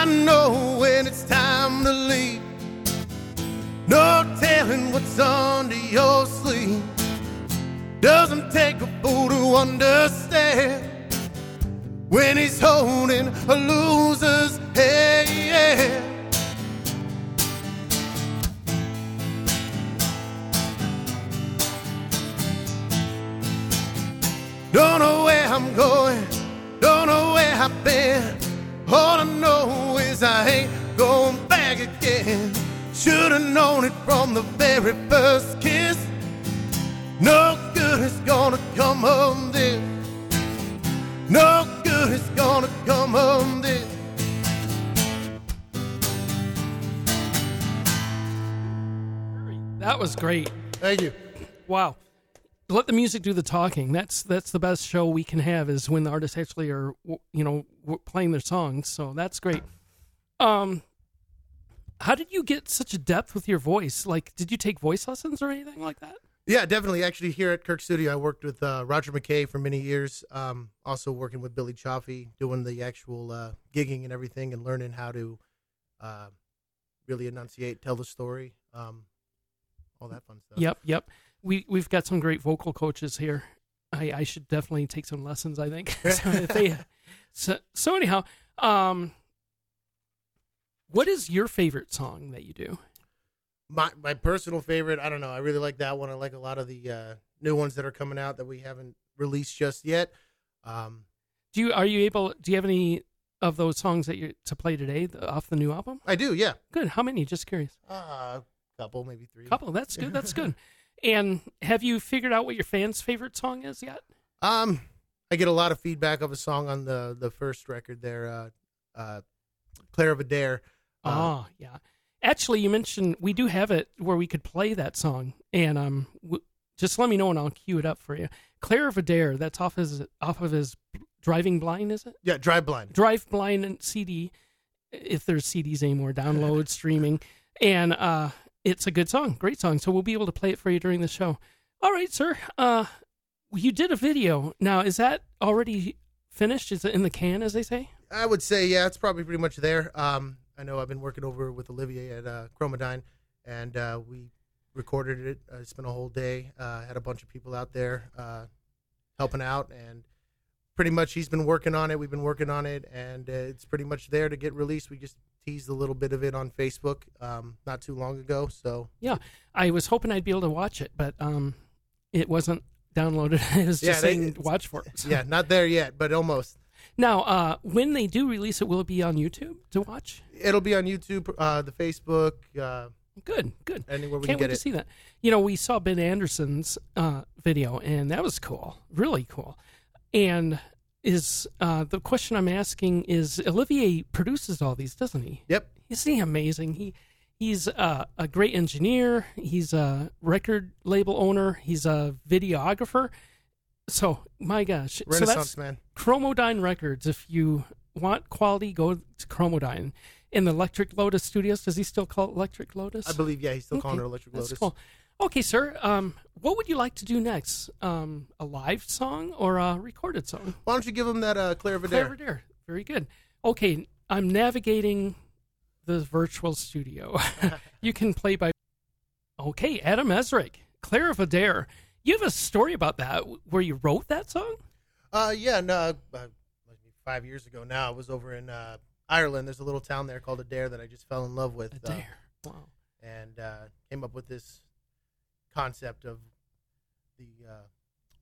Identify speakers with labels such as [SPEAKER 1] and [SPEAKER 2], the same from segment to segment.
[SPEAKER 1] I know when it's time to leave. No telling what's under your sleeve. Doesn't take a fool to understand when he's holding a loser's hand. Don't know where I'm going, don't know where I've been. All I know is I ain't going back again. Should've known it from the very first kiss. No good is gonna come of this. No good is gonna come of this.
[SPEAKER 2] That was great.
[SPEAKER 1] Thank you.
[SPEAKER 2] Wow. Let the music do the talking. That's that's the best show we can have is when the artists actually are you know playing their songs. So that's great. Um how did you get such a depth with your voice? Like did you take voice lessons or anything like that?
[SPEAKER 1] Yeah, definitely. Actually, here at Kirk Studio, I worked with uh, Roger McKay for many years. Um, also working with Billy Chaffee, doing the actual uh, gigging and everything, and learning how to uh, really enunciate, tell the story, um, all that fun stuff.
[SPEAKER 2] Yep, yep. We we've got some great vocal coaches here. I, I should definitely take some lessons. I think. so, if they, so so anyhow, um, what is your favorite song that you do?
[SPEAKER 1] My my personal favorite, I don't know. I really like that one. I like a lot of the uh, new ones that are coming out that we haven't released just yet. Um,
[SPEAKER 2] Do you are you able? Do you have any of those songs that you to play today the- off the new album?
[SPEAKER 1] I do, yeah.
[SPEAKER 2] Good. How many? Just curious.
[SPEAKER 1] A uh, couple, maybe three.
[SPEAKER 2] Couple. That's good. That's good. And have you figured out what your fans' favorite song is yet?
[SPEAKER 1] Um, I get a lot of feedback of a song on the the first record there, uh, uh, Claire of Adare. Uh,
[SPEAKER 2] Oh, yeah. Actually, you mentioned we do have it where we could play that song, and um, w- just let me know and I'll cue it up for you. Claire of Adare. That's off his off of his Driving Blind, is it?
[SPEAKER 1] yeah, Drive Blind.
[SPEAKER 2] Drive Blind and CD, if there's CDs anymore, download, streaming, and uh, it's a good song, great song. So we'll be able to play it for you during the show. All right, sir. Uh, you did a video. Now, is that already finished? Is it in the can, as they say?
[SPEAKER 1] I would say, yeah, it's probably pretty much there. Um, I know I've been working over with Olivier at uh, Chromadyne, and uh, we recorded it. I spent a whole day. Uh, had a bunch of people out there uh, helping out, and pretty much he's been working on it. We've been working on it, and uh, it's pretty much there to get released. We just teased a little bit of it on Facebook um, not too long ago. So
[SPEAKER 2] Yeah, I was hoping I'd be able to watch it, but um, it wasn't downloaded. it was
[SPEAKER 1] Yeah,
[SPEAKER 2] just
[SPEAKER 1] they-
[SPEAKER 2] saying watch for it. So-
[SPEAKER 1] yeah, not there yet, but almost.
[SPEAKER 2] Now, uh, when they do release it, will it be on YouTube to watch?
[SPEAKER 1] It'll be on YouTube, uh, the Facebook, uh,
[SPEAKER 2] Good, good.
[SPEAKER 1] anywhere we
[SPEAKER 2] Can't
[SPEAKER 1] can
[SPEAKER 2] wait to
[SPEAKER 1] it.
[SPEAKER 2] see that. You know, we saw Ben Anderson's uh, video, and that was cool, really cool. And is uh, the question I'm asking is Olivier produces all these, doesn't he?
[SPEAKER 1] Yep.
[SPEAKER 2] Isn't he amazing? He he's uh, a great engineer. He's a record label owner. He's a videographer. So my gosh, so
[SPEAKER 1] Renaissance
[SPEAKER 2] that's
[SPEAKER 1] man.
[SPEAKER 2] Chromodyne Records. If you want quality, go to Chromodyne. In the Electric Lotus Studios, does he still call it Electric Lotus?
[SPEAKER 1] I believe, yeah, he's still calling it Electric
[SPEAKER 2] That's
[SPEAKER 1] Lotus.
[SPEAKER 2] cool. Okay, sir. Um, what would you like to do next? Um, a live song or a recorded song?
[SPEAKER 1] Why don't you give them that uh, Claire
[SPEAKER 2] Claire? Verdere. Very good. Okay, I'm navigating the virtual studio. you can play by. Okay, Adam Esrick, Claire of Adare. You have a story about that where you wrote that song?
[SPEAKER 1] Uh, yeah, no, uh, like five years ago now, I was over in uh, Ireland. There's a little town there called Adare that I just fell in love with. uh,
[SPEAKER 2] Wow.
[SPEAKER 1] and uh, came up with this concept of the uh,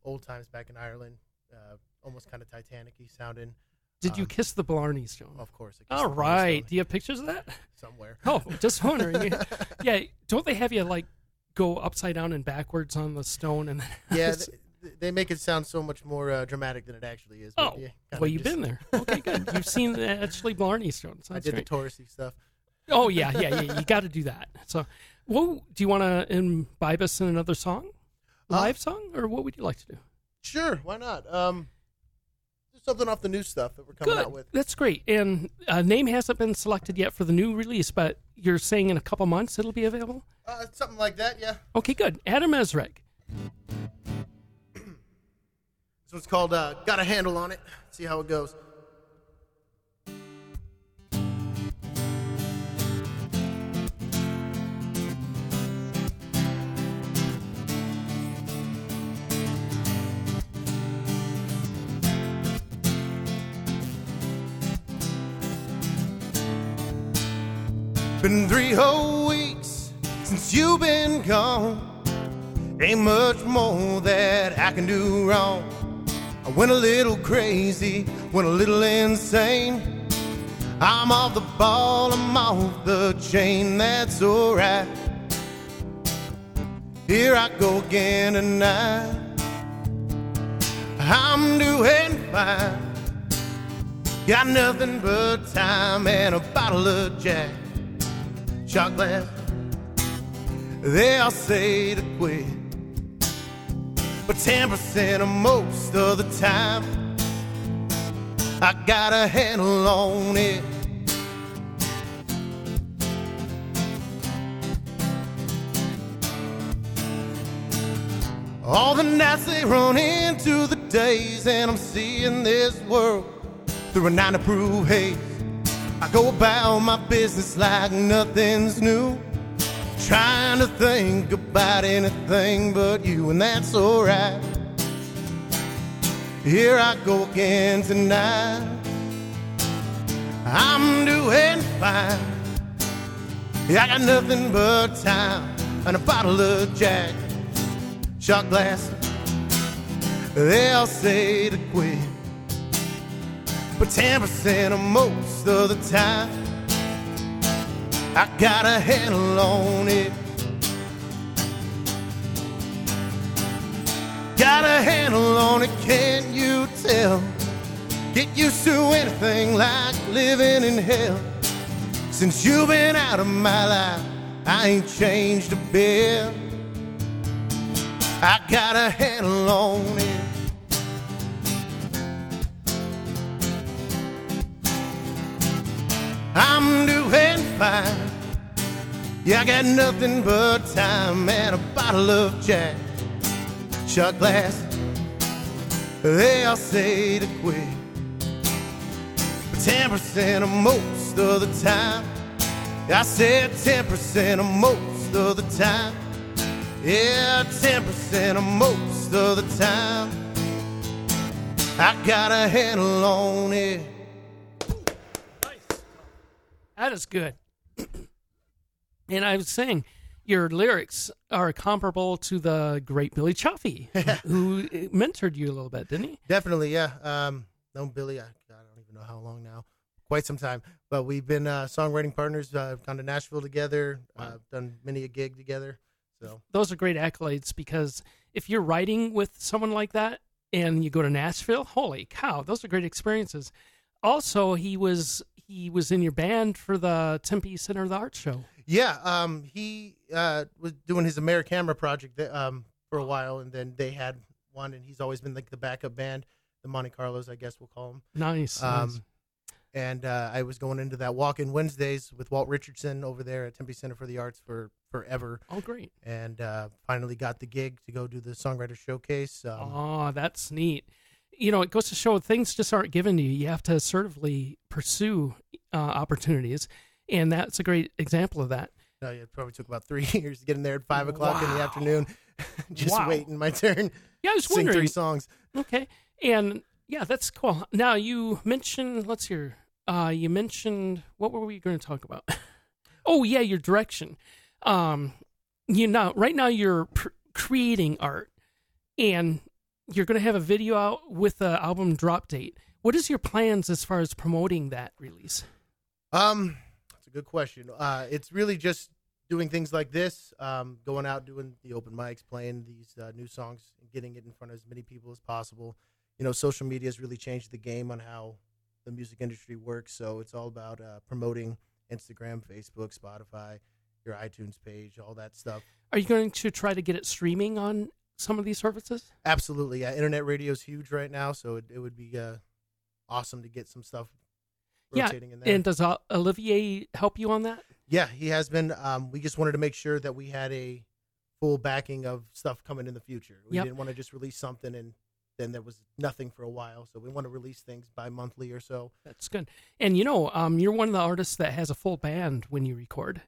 [SPEAKER 1] old times back in Ireland, uh, almost kind of Titanic-y sounding.
[SPEAKER 2] Did you
[SPEAKER 1] Um,
[SPEAKER 2] kiss the Blarney Stone?
[SPEAKER 1] Of course.
[SPEAKER 2] All right. Do you have pictures of that?
[SPEAKER 1] somewhere.
[SPEAKER 2] Oh, just wondering. yeah, don't they have you like go upside down and backwards on the stone and then
[SPEAKER 1] yeah, they, they make it sound so much more uh, dramatic than it actually is.
[SPEAKER 2] Oh,
[SPEAKER 1] yeah,
[SPEAKER 2] well, you've
[SPEAKER 1] just-
[SPEAKER 2] been there. Okay, good. You've seen the Ashley Blarney Stone. So
[SPEAKER 1] I did the touristy stuff.
[SPEAKER 2] Oh yeah, yeah, yeah. You got to do that. So, well, do you want to imbibe us in another song,
[SPEAKER 1] Uh,
[SPEAKER 2] live song, or what would you like to do?
[SPEAKER 1] Sure, why not? Um, something off the new stuff that we're coming
[SPEAKER 2] Good.
[SPEAKER 1] out with.
[SPEAKER 2] That's great. And a name hasn't been selected yet for the new release, but you're saying in a couple months it'll be available.
[SPEAKER 1] Uh, something like that, yeah.
[SPEAKER 2] Okay, good. Adam Esrick.
[SPEAKER 1] This one's called uh, "Got a Handle on It." See how it goes. Been three whole weeks since you've been gone. Ain't much more that I can do wrong. I went a little crazy, went a little insane. I'm off the ball, I'm off the chain, that's alright. Here I go again tonight. I'm doing fine. Got nothing but time and a bottle of Jack. They all say to quit. But 10% of most of the time, I got a handle on it. All the nights they run into the days, and I'm seeing this world through a nine to prove haze. I go about my business like nothing's new, trying to think about anything but you, and that's alright. Here I go again tonight. I'm doing fine. Yeah, I got nothing but time and a bottle of Jack shot glass. They all say to quit, but 10% of most of the time, I got a handle on it. Got a handle on it, can't you tell? Get used to anything like living in hell. Since you've been out of my life, I ain't changed a bit. I got a handle on it. I'm doing fine. Yeah, I got nothing but time and a bottle of Jack. Shot glass, they all say to quit. But 10% of most of the time, I said 10% of most of the time. Yeah, 10% of most of the time. I got a handle on it.
[SPEAKER 2] That is good. and I was saying, your lyrics are comparable to the great Billy Chaffee, who mentored you a little bit, didn't he?
[SPEAKER 1] Definitely, yeah. Um, known Billy, I, I don't even know how long now, quite some time. But we've been uh, songwriting partners. Uh, gone to Nashville together. Uh, done many a gig together. So
[SPEAKER 2] Those are great accolades because if you're writing with someone like that and you go to Nashville, holy cow, those are great experiences. Also, he was he was in your band for the Tempe Center of the Arts show.
[SPEAKER 1] yeah, um, he uh, was doing his Americamera project th- um, for a while, and then they had one, and he's always been like the backup band, the Monte Carlos, I guess we'll call him.
[SPEAKER 2] Nice. nice.
[SPEAKER 1] Um, and uh, I was going into that walk-in Wednesdays with Walt Richardson over there at Tempe Center for the Arts for forever,
[SPEAKER 2] oh, great.
[SPEAKER 1] and uh, finally got the gig to go do the songwriter showcase. Um,
[SPEAKER 2] Oh, that's neat. You know, it goes to show things just aren't given to you. You have to assertively pursue uh, opportunities, and that's a great example of that.
[SPEAKER 1] no, it probably took about three years to get in there at five o'clock in the afternoon, just
[SPEAKER 2] Wow.
[SPEAKER 1] waiting my turn.
[SPEAKER 2] Yeah, I was
[SPEAKER 1] Sing
[SPEAKER 2] wondering.
[SPEAKER 1] three songs.
[SPEAKER 2] Okay, and yeah, that's cool. Now you mentioned, let's hear. Uh, you mentioned what were we going to talk about? oh yeah, your direction. Um, you know, right now you're pr- creating art, and you're going to have a video out with the album drop date. What is your plans as far as promoting that release?
[SPEAKER 1] Um, that's a good question. Uh, it's really just doing things like this, um, going out doing the open mics, playing these uh, new songs, and getting it in front of as many people as possible. You know, social media has really changed the game on how the music industry works. So it's all about uh, promoting Instagram, Facebook, Spotify, your iTunes page, all that stuff.
[SPEAKER 2] Are you going to try to get it streaming on some of these services?
[SPEAKER 1] Absolutely, yeah. Internet radio is huge right now, so it, it would be uh, awesome to get some stuff
[SPEAKER 2] Yeah,
[SPEAKER 1] rotating in there.
[SPEAKER 2] And does Olivier help you on that?
[SPEAKER 1] Yeah, he has been. Um, we just wanted to make sure that we had a full backing of stuff coming in the future. We
[SPEAKER 2] Yep.
[SPEAKER 1] didn't want to just release something and then there was nothing for a while. So we want to release things bi monthly or so.
[SPEAKER 2] That's good. And you know, um, you're one of the artists that has a full band when you record.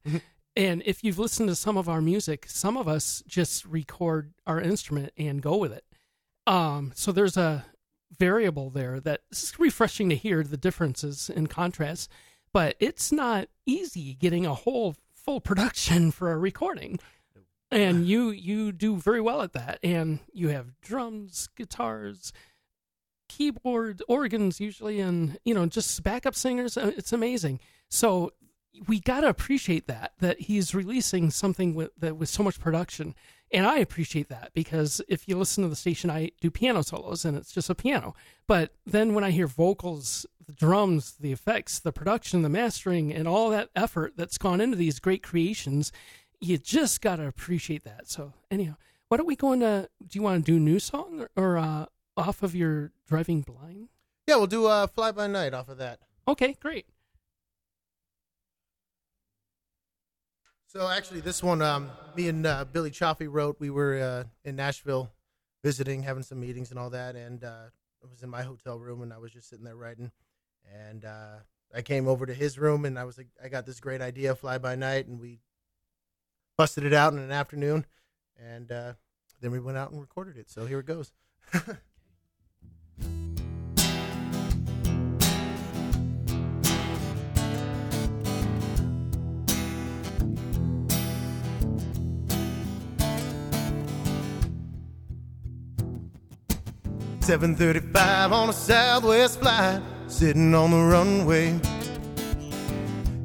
[SPEAKER 2] And if you've listened to some of our music, some of us just record our instrument and go with it. Um, so there's a variable there that's refreshing to hear the differences and contrasts. but it's not easy getting a whole full production for a recording. And you you do very well at that. And you have drums, guitars, keyboard, organs usually, and you know just backup singers. Uh, It's amazing. So we got to appreciate that that he's releasing something with that with so much production. And i appreciate that because if you listen to the station i do piano solos and it's just a piano. But then when i hear vocals the drums the effects the production the mastering and all that effort that's gone into these great creations you just got to appreciate that. So anyhow why don't we go into do you want to do a new song or, or uh, off of your driving blind?
[SPEAKER 1] Yeah, we'll do uh, Fly By Night off of that.
[SPEAKER 2] okay great
[SPEAKER 1] So actually, this one, um, me and uh, Billy Chaffee wrote. We were uh, in Nashville visiting, having some meetings and all that, and uh, I was in my hotel room and I was just sitting there writing. And uh, I came over to his room and I was like, I got this great idea, Fly By Night, and we busted it out in an afternoon, and uh, then we went out and recorded it. So here it goes. Seven thirty-five on a Southwest flight, sitting on the runway.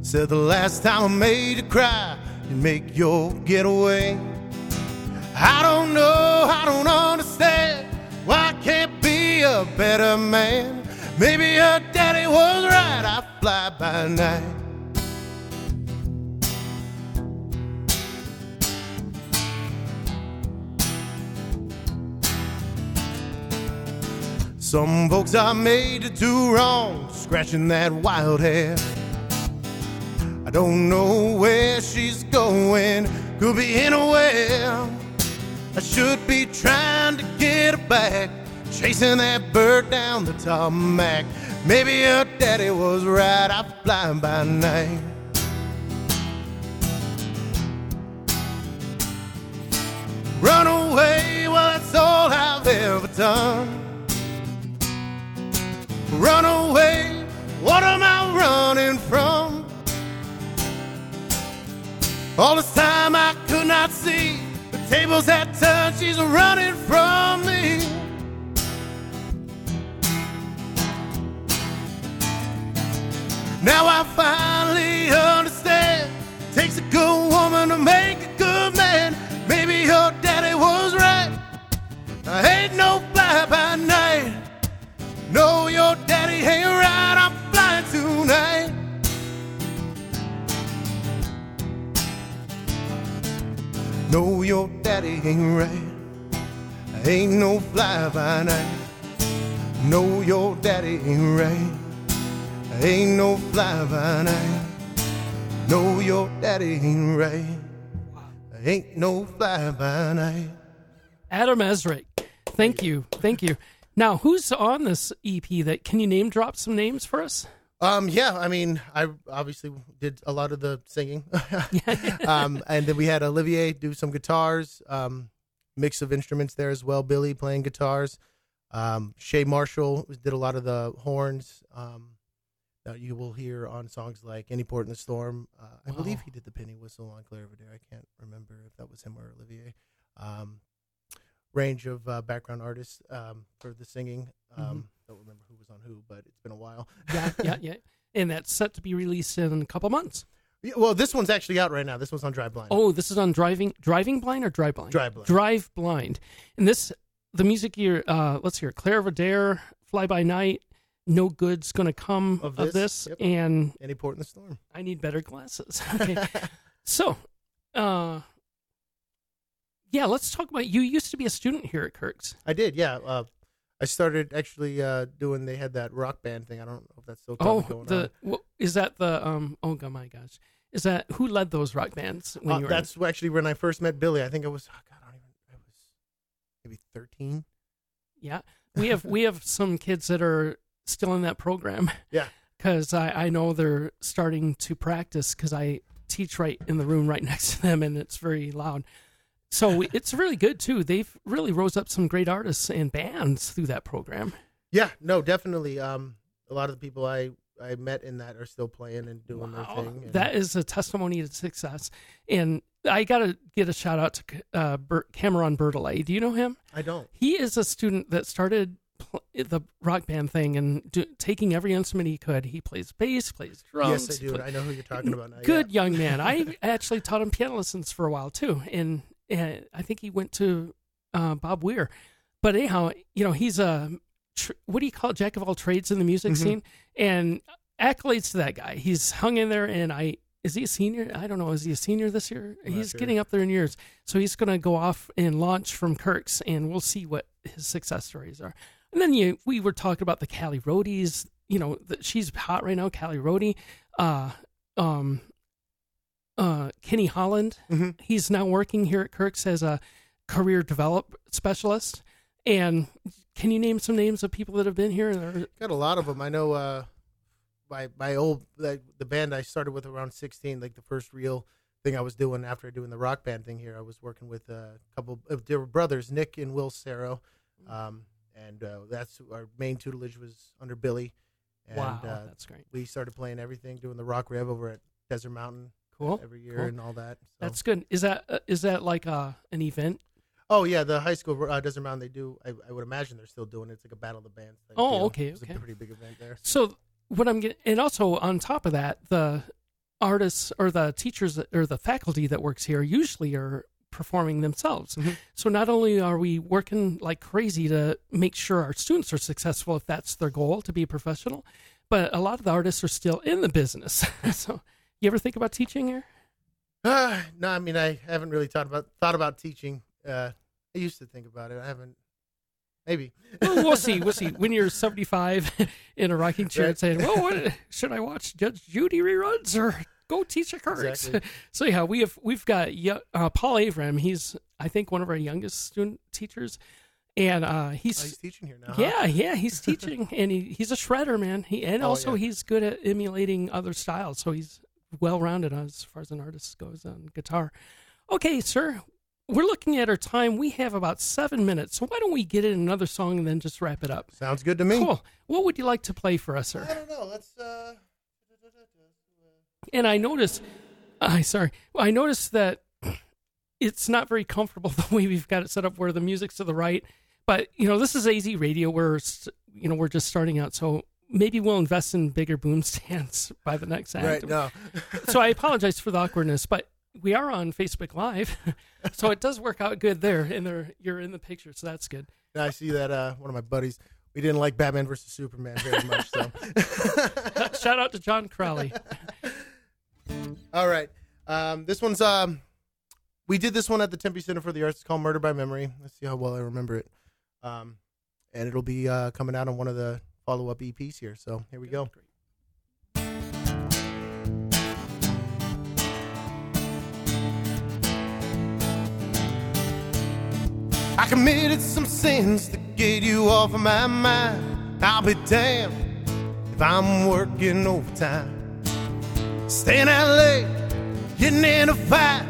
[SPEAKER 1] Said the last time I made you cry, you make your getaway. I don't know, I don't understand why I can't be a better man. Maybe your daddy was right, I fly by night. Some folks are made to do wrong, scratching that wild hair. I don't know where she's going, could be anywhere. I should be trying to get her back, chasing that bird down the tarmac. Maybe her daddy was right, I fly by night. Run away, well, that's all I've ever done. Run away, what am I running from? All this time I could not see the tables had turned, she's running from me. Now I finally understand. Takes a good woman to make a good man. Maybe your daddy was right. I ain't no fly by night. No, your daddy ain't right. I'm flying tonight. No, your daddy ain't right. Ain't no fly by night. No, your daddy ain't right. Ain't no fly by night. No, your daddy ain't right. Ain't no fly by night.
[SPEAKER 2] Adam Esrick. Thank you. Thank you. Now, who's on this EP that can you name drop some names for us?
[SPEAKER 1] Um, yeah, I mean, I obviously did a lot of the singing. um, and then we had Olivier do some guitars, um, mix of instruments there as well. Billy playing guitars. Um, Shay Marshall did a lot of the horns um, that you will hear on songs like Any Port in the Storm. Uh, I believe he did the penny whistle on Claire Videre. I can't remember if that was him or Olivier. Um, range of uh, background artists um, for the singing. Um, Don't remember who was on who, but it's been a while.
[SPEAKER 2] Yeah, yeah, yeah. And that's set to be released in a couple months.
[SPEAKER 1] Yeah, well, this one's actually out right now. This one's on Drive Blind.
[SPEAKER 2] Oh, this is on driving driving blind or drive blind?
[SPEAKER 1] Drive Blind.
[SPEAKER 2] Drive blind. And this the music here uh let's hear. Claire Videre, Fly by Night, No Good's Gonna Come
[SPEAKER 1] Of
[SPEAKER 2] of
[SPEAKER 1] this,
[SPEAKER 2] this,
[SPEAKER 1] yep.
[SPEAKER 2] and
[SPEAKER 1] Any port in the storm.
[SPEAKER 2] I need better glasses. Okay. so uh yeah, let's talk about you used to be a student here at Kirk's.
[SPEAKER 1] I did, yeah. Uh, I started actually uh, doing. They had that rock band thing. I don't know if that's still
[SPEAKER 2] Oh,
[SPEAKER 1] going
[SPEAKER 2] the wha- is that the um? Oh my gosh, is that who led those rock bands when
[SPEAKER 1] on.
[SPEAKER 2] you
[SPEAKER 1] Uh,
[SPEAKER 2] were?
[SPEAKER 1] that's actually when I first met Billy. I think I was. Oh God, I don't even. I was maybe thirteen.
[SPEAKER 2] yeah, we have we have some kids that are still in that program.
[SPEAKER 1] Yeah.
[SPEAKER 2] because I I know they're starting to practice because I teach right in the room right next to them and it's very loud. So it's really good too. They've really rose up some great artists and bands through that program.
[SPEAKER 1] Yeah, no, definitely. Um, a lot of the people I I met in that are still playing and doing
[SPEAKER 2] Wow.
[SPEAKER 1] their thing. and-
[SPEAKER 2] That is a testimony to success. And I got to get a shout out to uh, Bert, Cameron Bertelay. Do you know him?
[SPEAKER 1] I don't.
[SPEAKER 2] He is a student that started pl- the rock band thing and do, taking every instrument he could. He plays bass, plays drums.
[SPEAKER 1] yes, I do.
[SPEAKER 2] play-
[SPEAKER 1] I know who you're talking about now.
[SPEAKER 2] Good young man. I actually taught him piano lessons for a while too, and, and I think he went to uh, Bob Weir. But anyhow, you know, he's a tr- what do you call it, jack of all trades in the music
[SPEAKER 1] Mhm.
[SPEAKER 2] scene, and accolades to that guy. He's hung in there, and I is he a senior? I don't know. Is he a senior this year?
[SPEAKER 1] Not
[SPEAKER 2] he's
[SPEAKER 1] sure.
[SPEAKER 2] getting up there in years, so he's going to go off and launch from Kirk's, and we'll see what his success stories are. And then you, we were talking about the Callie Roadies. You know, the, she's hot right now, Callie Roadie. Uh, um, uh, Kenny Holland.
[SPEAKER 1] Mhm.
[SPEAKER 2] He's now working here at Kirk's as a career develop specialist. And can you name some names of people that have been here?
[SPEAKER 1] Got a lot of them. I know. Uh, my my old like the band I started with around 16, like the first real thing I was doing after doing the rock band thing here. I was working with a couple. of they were brothers, Nick and Will Sarro, um, and uh, that's our main tutelage was under Billy. And,
[SPEAKER 2] wow,
[SPEAKER 1] uh,
[SPEAKER 2] that's great.
[SPEAKER 1] we started playing everything, doing the rock rev over at Desert Mountain
[SPEAKER 2] Cool.
[SPEAKER 1] every year
[SPEAKER 2] cool.
[SPEAKER 1] and all that. So.
[SPEAKER 2] That's good. Is that uh, is that like uh, an event?
[SPEAKER 1] oh yeah, the high school uh, Desert Mountain. They do. I, I would imagine they're still doing it. It's like a battle of the bands. type
[SPEAKER 2] Oh,
[SPEAKER 1] deal.
[SPEAKER 2] okay,
[SPEAKER 1] It's
[SPEAKER 2] okay.
[SPEAKER 1] a pretty big event there.
[SPEAKER 2] So what I'm getting, and also on top of that, the artists or the teachers or the faculty that works here usually are performing themselves.
[SPEAKER 1] Mhm.
[SPEAKER 2] So not only are we working like crazy to make sure our students are successful, if that's their goal to be a professional, but a lot of the artists are still in the business. so you ever think about teaching here?
[SPEAKER 1] Uh, no, I mean I haven't really thought about thought about teaching. Uh, I used to think about it. I haven't. Maybe.
[SPEAKER 2] Well, we'll see. We'll see. When you're 75 in a rocking chair
[SPEAKER 1] Right.
[SPEAKER 2] saying, "Well, what, should I watch Judge Judy reruns or go teach a Kirk's?"
[SPEAKER 1] Exactly.
[SPEAKER 2] So yeah, we have we've got uh, Paul Avram. He's I think one of our youngest student teachers, and uh,
[SPEAKER 1] Oh,
[SPEAKER 2] he's
[SPEAKER 1] he's teaching here now. huh?
[SPEAKER 2] yeah yeah he's teaching and he, he's a shredder man. He and
[SPEAKER 1] Oh,
[SPEAKER 2] also
[SPEAKER 1] yeah.
[SPEAKER 2] he's good at emulating other styles. So he's well rounded as far as an artist goes on guitar. Okay, sir. We're looking at our time. We have about seven minutes. So why don't we get in another song and then just wrap it up?
[SPEAKER 1] Sounds good to me.
[SPEAKER 2] Cool. What would you like to play for us, sir?
[SPEAKER 1] I don't know. Let's. Uh,
[SPEAKER 2] And I noticed, I sorry, I noticed that it's not very comfortable the way we've got it set up, where the music's to the right. But you know, this is AZ Radio. We're you know we're just starting out, so maybe we'll invest in bigger boom stands by the next act.
[SPEAKER 1] right. No.
[SPEAKER 2] so I apologize for the awkwardness, but we are on Facebook Live, so it does work out good there, and there you're in the picture, so that's good.
[SPEAKER 1] And I see that uh, one of my buddies. We didn't like Batman versus Superman very much. So.
[SPEAKER 2] Shout out to John Crowley.
[SPEAKER 1] All right. Um, this one's um, we did this one at the Tempe Center for the Arts. It's called Murder by Memory. Let's see how well I remember it. Um, and it'll be uh, coming out on one of the follow up EPs here. So here we go. I committed some sins to get you off of my mind. I'll be damned if I'm working overtime. Staying out late, getting in a fight.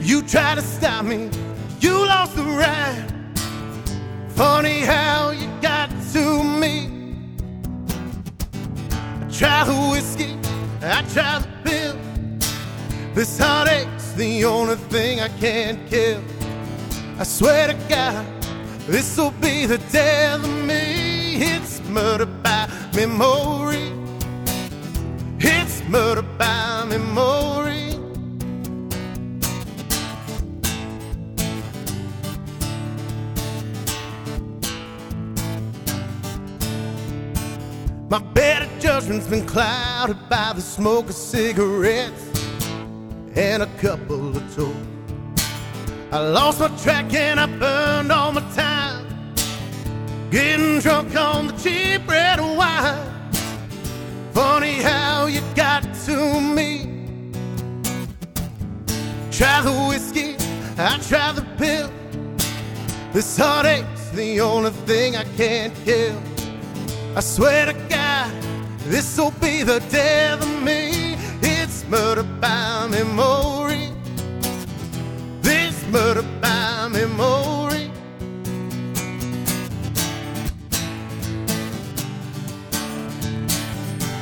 [SPEAKER 1] You try to stop me, you lost the right. Funny how you got to me. I tried the whiskey, I tried the pill. This heartache's the only thing I can't kill. I swear to God, this'll be the death of me. It's murder by memory. It's murder by memory. My better judgment's been clouded by the smoke of cigarettes and a couple of toes. I lost my track and I burned all my time. Getting drunk on the cheap red wine. Funny how you got to me. Try the whiskey, I try the pill. This heartache's the only thing I can't kill. I swear to God, this'll be the death of me. It's murder by memory. This murder by memory.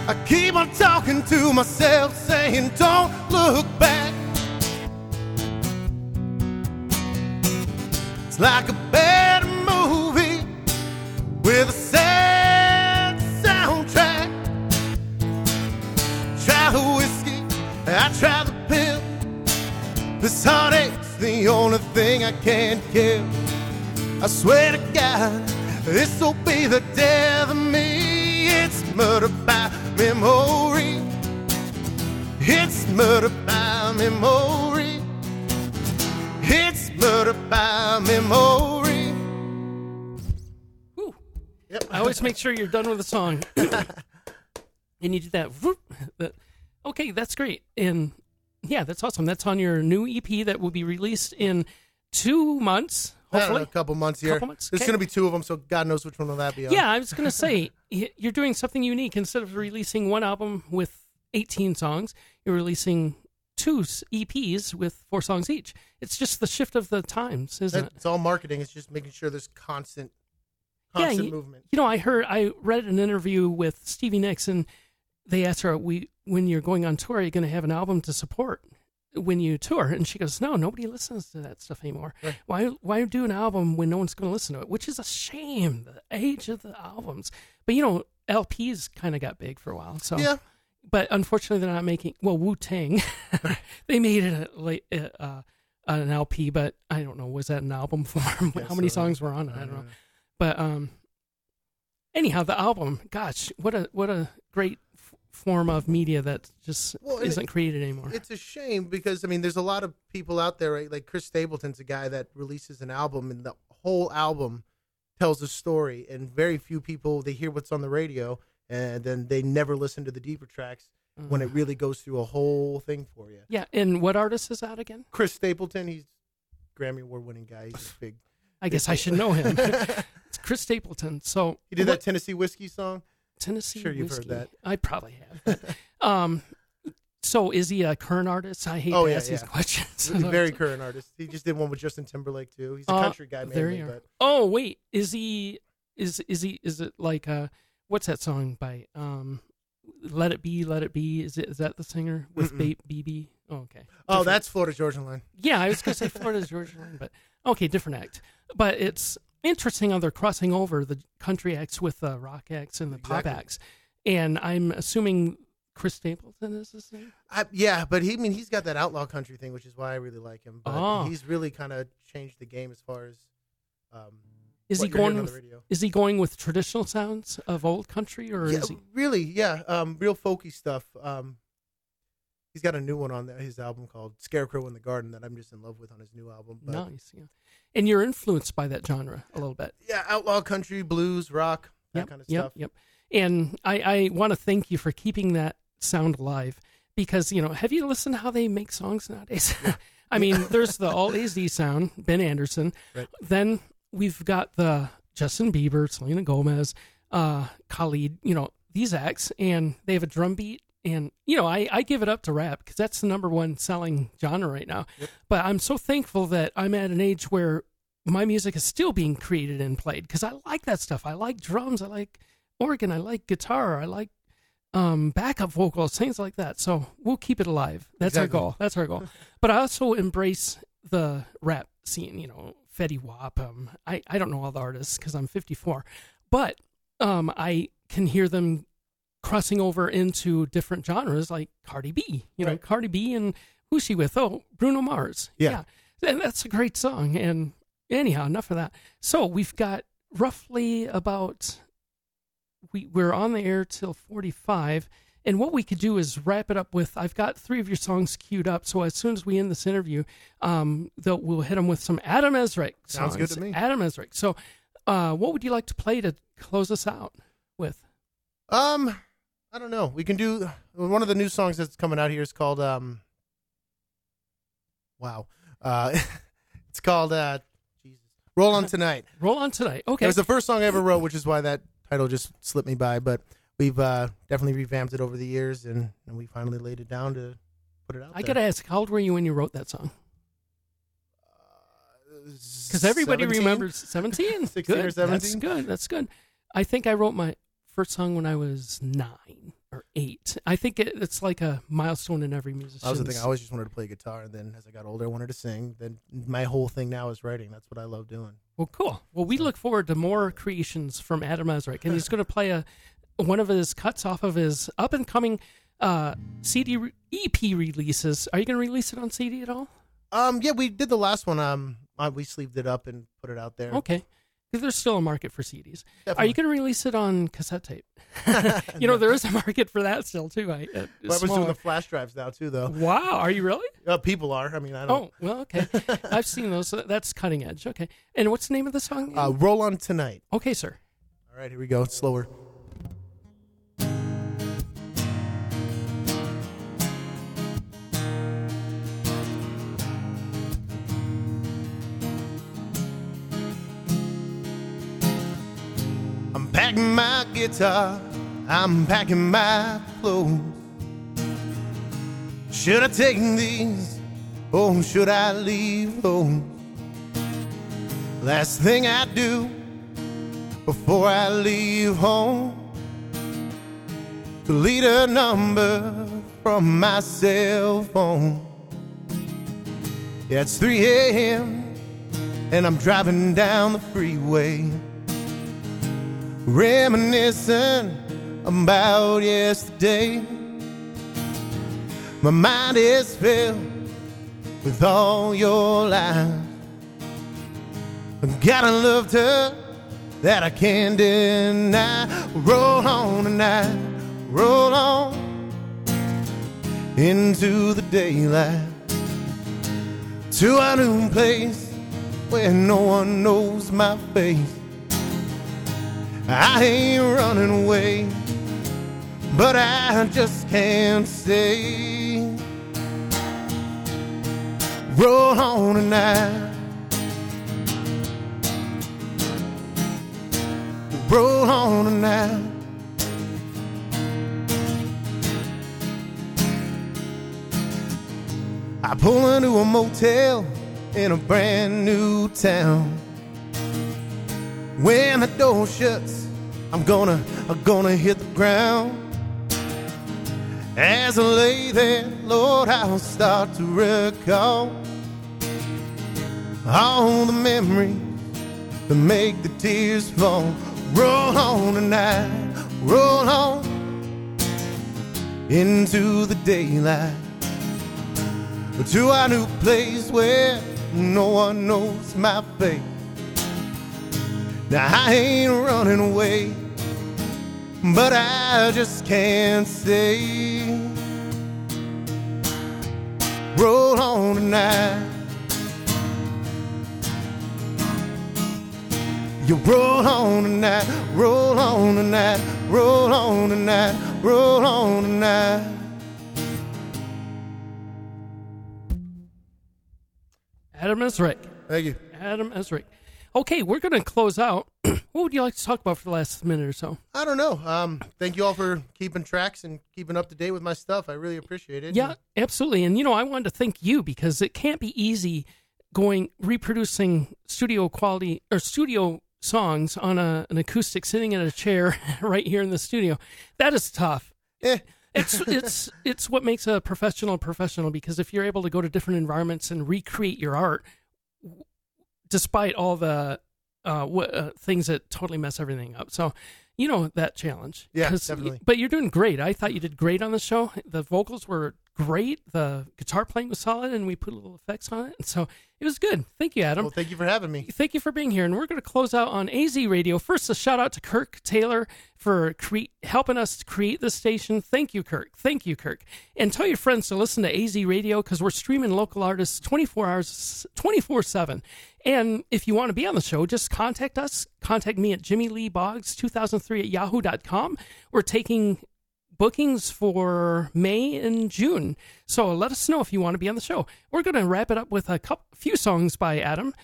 [SPEAKER 1] I keep on talking to myself, saying, Don't look back. It's like a bad This heartache's the only thing I can't kill. I swear to God, this'll be the death of me. It's murder by memory. It's murder by memory. It's murder by memory.
[SPEAKER 2] Whew.
[SPEAKER 1] Yep.
[SPEAKER 2] I always make sure you're done with a song. and you did that. whoop, that- Okay, that's great. And yeah, that's awesome. That's on your new EP that will be released in two months,
[SPEAKER 1] don't know,
[SPEAKER 2] hopefully.
[SPEAKER 1] a couple months here.
[SPEAKER 2] Couple months,
[SPEAKER 1] There's
[SPEAKER 2] okay.
[SPEAKER 1] going to be two of them, so God knows which one will that be on.
[SPEAKER 2] Yeah, I was going to say, you're doing something unique. Instead of releasing one album with 18 songs, you're releasing two EPs with four songs each. It's just the shift of the times, isn't
[SPEAKER 1] That-
[SPEAKER 2] it?
[SPEAKER 1] it's all marketing. It's just making sure there's constant,
[SPEAKER 2] Yeah,
[SPEAKER 1] constant
[SPEAKER 2] you-
[SPEAKER 1] movement.
[SPEAKER 2] You know, I heard, I read an interview with Stevie Nicks, and they asked her, "We, when you're going on tour, are you going to have an album to support when you tour?" And she goes, "No, nobody listens to that stuff anymore.
[SPEAKER 1] Right.
[SPEAKER 2] Why, why do an album when no one's going to listen to it? Which is a shame. The age of the albums, but you know, LPs kind of got big for a while. So
[SPEAKER 1] Yeah,
[SPEAKER 2] but unfortunately, they're not making. Well, Wu Tang, they made it a, late, uh, uh, an LP, but I don't know. Was that an album form? How many
[SPEAKER 1] so.
[SPEAKER 2] songs were on it? I don't know. But um, anyhow, the album. Gosh, what a what a great form of media that just
[SPEAKER 1] Well,
[SPEAKER 2] isn't created anymore.
[SPEAKER 1] It's a shame because I mean, there's a lot of people out there, right? Like Chris Stapleton's a guy that releases an album, and the whole album tells a story, and very few people they hear what's on the radio, and then they never listen to the deeper tracks when it really goes through a whole thing for you.
[SPEAKER 2] yeah, and what artist is that again?
[SPEAKER 1] Chris Stapleton, he's Grammy award winning guy. He's big.
[SPEAKER 2] I guess I should know him. it's Chris Stapleton. So
[SPEAKER 1] He did
[SPEAKER 2] what-
[SPEAKER 1] that Tennessee whiskey song.
[SPEAKER 2] Tennessee.
[SPEAKER 1] Sure you've heard that.
[SPEAKER 2] I probably have. But, um, so is he a current artist? I hate
[SPEAKER 1] Oh,
[SPEAKER 2] to
[SPEAKER 1] yeah,
[SPEAKER 2] ask these questions.
[SPEAKER 1] He's a very current artist. He just did one with Justin Timberlake too. He's a
[SPEAKER 2] Uh,
[SPEAKER 1] country guy mainly, but
[SPEAKER 2] Oh wait, is he? Is is he? Is it like uh, what's that song by um, Let It Be, Let It Be? Is it is that the singer with ba- BB? Oh, okay.
[SPEAKER 1] oh, that's Florida Georgia Line.
[SPEAKER 2] yeah. I was gonna say Florida Georgia Line, but okay, different act. But it's interesting how they're crossing over the country acts with the rock acts and the pop acts, and I'm assuming Chris Stapleton is the same.
[SPEAKER 1] I, yeah, but he I mean he's got that outlaw country thing, which is why I really like him. But
[SPEAKER 2] Oh.
[SPEAKER 1] he's really kind of changed the game as far as. Um,
[SPEAKER 2] Is he going with? Is he going with traditional sounds of old country, or
[SPEAKER 1] Yeah,
[SPEAKER 2] is he?
[SPEAKER 1] really, yeah, um, real folky stuff. Um, he's got a new one on the, his album called "Scarecrow in the Garden" that I'm just in love with on his new album. But
[SPEAKER 2] Nice, yeah. And you're influenced by that genre a little bit.
[SPEAKER 1] yeah, outlaw country, blues, rock, that
[SPEAKER 2] yep,
[SPEAKER 1] kind of
[SPEAKER 2] yep,
[SPEAKER 1] stuff.
[SPEAKER 2] Yep. And I, I want to thank you for keeping that sound alive because, you know, have you listened to how they make songs nowadays? I mean, there's the All AZ sound, Ben Anderson.
[SPEAKER 1] Right.
[SPEAKER 2] Then we've got the Justin Bieber, Selena Gomez, uh, Khalid, you know, these acts, and they have a drum beat. And, you know, I, I give it up to rap because that's the number one selling genre right now. But I'm so thankful that I'm at an age where my music is still being created and played because I like that stuff. I like drums. I like organ. I like guitar. I like um, backup vocals, things like that. So we'll keep it alive. That's
[SPEAKER 1] Exactly.
[SPEAKER 2] our goal. That's our goal. but I also embrace the rap scene. You know, Fetty Wap. Um, I I don't know all the artists because I'm 54, but um, I can hear them crossing over into different genres like Cardi B. You know,
[SPEAKER 1] Right.
[SPEAKER 2] Cardi B and who's she with? Oh, Bruno Mars.
[SPEAKER 1] Yeah.
[SPEAKER 2] And that's a great song. And anyhow, enough of that. So we've got roughly about we we're on the air till 45 and what we could do is wrap it up with i've got three of your songs queued up so as soon as we end this interview um we'll hit them with some adam esrick songs.
[SPEAKER 1] Sounds good to me.
[SPEAKER 2] adam esrick so uh what would you like to play to close us out with
[SPEAKER 1] Um, I don't know. We can do one of the new songs that's coming out here is called um. Wow, uh, it's called uh, Jesus, "Roll On Tonight."
[SPEAKER 2] roll on tonight okay
[SPEAKER 1] It was the first song I ever wrote, which is why that title just slipped me by. But we've uh, definitely revamped it over the years, and, and we finally laid it down to put it out.
[SPEAKER 2] i
[SPEAKER 1] there.
[SPEAKER 2] gotta ask how old were you when you wrote that song because
[SPEAKER 1] because
[SPEAKER 2] everybody remembers 17
[SPEAKER 1] 16
[SPEAKER 2] good.
[SPEAKER 1] or
[SPEAKER 2] that's
[SPEAKER 1] 17.
[SPEAKER 2] good that's good i think i wrote my first song when i was nine or eight. I think it, it's like a milestone in every musician.
[SPEAKER 1] That was the thing. I always just wanted to play guitar, and then as I got older, I wanted to sing. Then my whole thing now is writing. That's what I love doing.
[SPEAKER 2] Well, cool. Well, we look forward to more creations from Adam Esrick, and he's going to play a one of his cuts off of his up and coming uh, CD re- EP releases. Are you going to release it on CD at all?
[SPEAKER 1] Um, yeah, we did the last one. Um, we sleeved it up and put it out there.
[SPEAKER 2] Okay. Because there's still a market for CDs. Are you going to release it on cassette tape? you know, there is a market for that still too. I, uh,
[SPEAKER 1] Well, was doing the flash drives now too, though.
[SPEAKER 2] Wow, are you really?
[SPEAKER 1] Uh, people are. I mean, I don't.
[SPEAKER 2] Oh, well, okay. I've seen those. So That's cutting edge. Okay. And what's the name of the song?
[SPEAKER 1] Uh, roll on tonight.
[SPEAKER 2] okay, sir.
[SPEAKER 1] All right, here we go. Slower. Packing my guitar, I'm packing my clothes. Should I take these or should I leave those? Last thing I do before I leave home. Delete a number from my cell phone. Yeah, it's 3 a.m. and I'm driving down the freeway, reminiscing about yesterday. My mind is filled with all your lies. I got a love to that I can't deny. Roll on tonight, roll on into the daylight to a new place where no one knows my face. I ain't running away, but I just can't stay. Roll on tonight. roll on tonight. I pull into a motel in a brand new town. When the door shuts, I'm gonna, I'm gonna hit the ground. As I lay there, Lord, I'll start to recall all the memories that make the tears fall. Roll on tonight, roll on into the daylight to our new place where no one knows my face. Now I ain't running away, but I just can't stay. Roll on tonight. You roll on tonight, roll on tonight, roll on tonight, roll on tonight.
[SPEAKER 2] Adam Esrick.
[SPEAKER 1] Thank you.
[SPEAKER 2] Adam Esrick. Okay, we're going to close out. what would you like to talk about for the last minute or so?
[SPEAKER 1] I don't know. Um, thank you all for keeping tracks and keeping up to date with my stuff. I really appreciate it.
[SPEAKER 2] Yeah, absolutely. And you know, I wanted to thank you because it can't be easy going reproducing studio quality or studio songs on a, an acoustic sitting in a chair right here in the studio. That is tough.
[SPEAKER 1] Eh.
[SPEAKER 2] it's it's it's what makes a professional a professional because if you're able to go to different environments and recreate your art despite all the uh, w- uh, things that totally mess everything up. So, you know that challenge.
[SPEAKER 1] Yeah, definitely.
[SPEAKER 2] But you're doing great. I thought you did great on the show. The vocals were great. The guitar playing was solid, and we put a little effects on it. and So it was good. Thank you, Adam.
[SPEAKER 1] Well, thank you for having me.
[SPEAKER 2] Thank you for being here. And we're going to close out on AZ Radio. First, a shout out to Kirk Taylor for cre- helping us create this station. Thank you, Kirk. Thank you, Kirk. And tell your friends to listen to AZ Radio because we're streaming local artists 24 hours, 24 7. And if you want to be on the show, just contact us. Contact me at Jimmy Lee Boggs 2003 at yahoo.com. We're taking bookings for May and June. So let us know if you want to be on the show. We're going to wrap it up with a couple, few songs by Adam.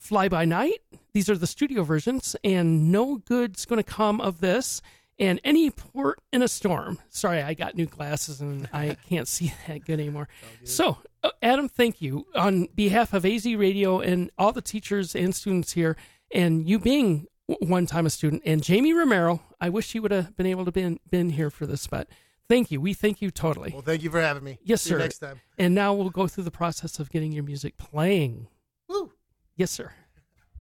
[SPEAKER 2] Fly by Night. These are the studio versions, and No Good's going to come of this. And Any Port in a Storm. Sorry, I got new glasses and I can't see that good anymore. So, uh, Adam, thank you on behalf of AZ Radio and all the teachers and students here, and you being one time a student, and Jamie Romero. I wish you would have been able to been been here for this, but Thank you. We thank you totally.
[SPEAKER 1] Well, thank you for having me.
[SPEAKER 2] Yes,
[SPEAKER 1] See you
[SPEAKER 2] sir.
[SPEAKER 1] next time.
[SPEAKER 2] And now we'll go through the process of getting your music playing.
[SPEAKER 1] Woo.
[SPEAKER 2] Yes, sir.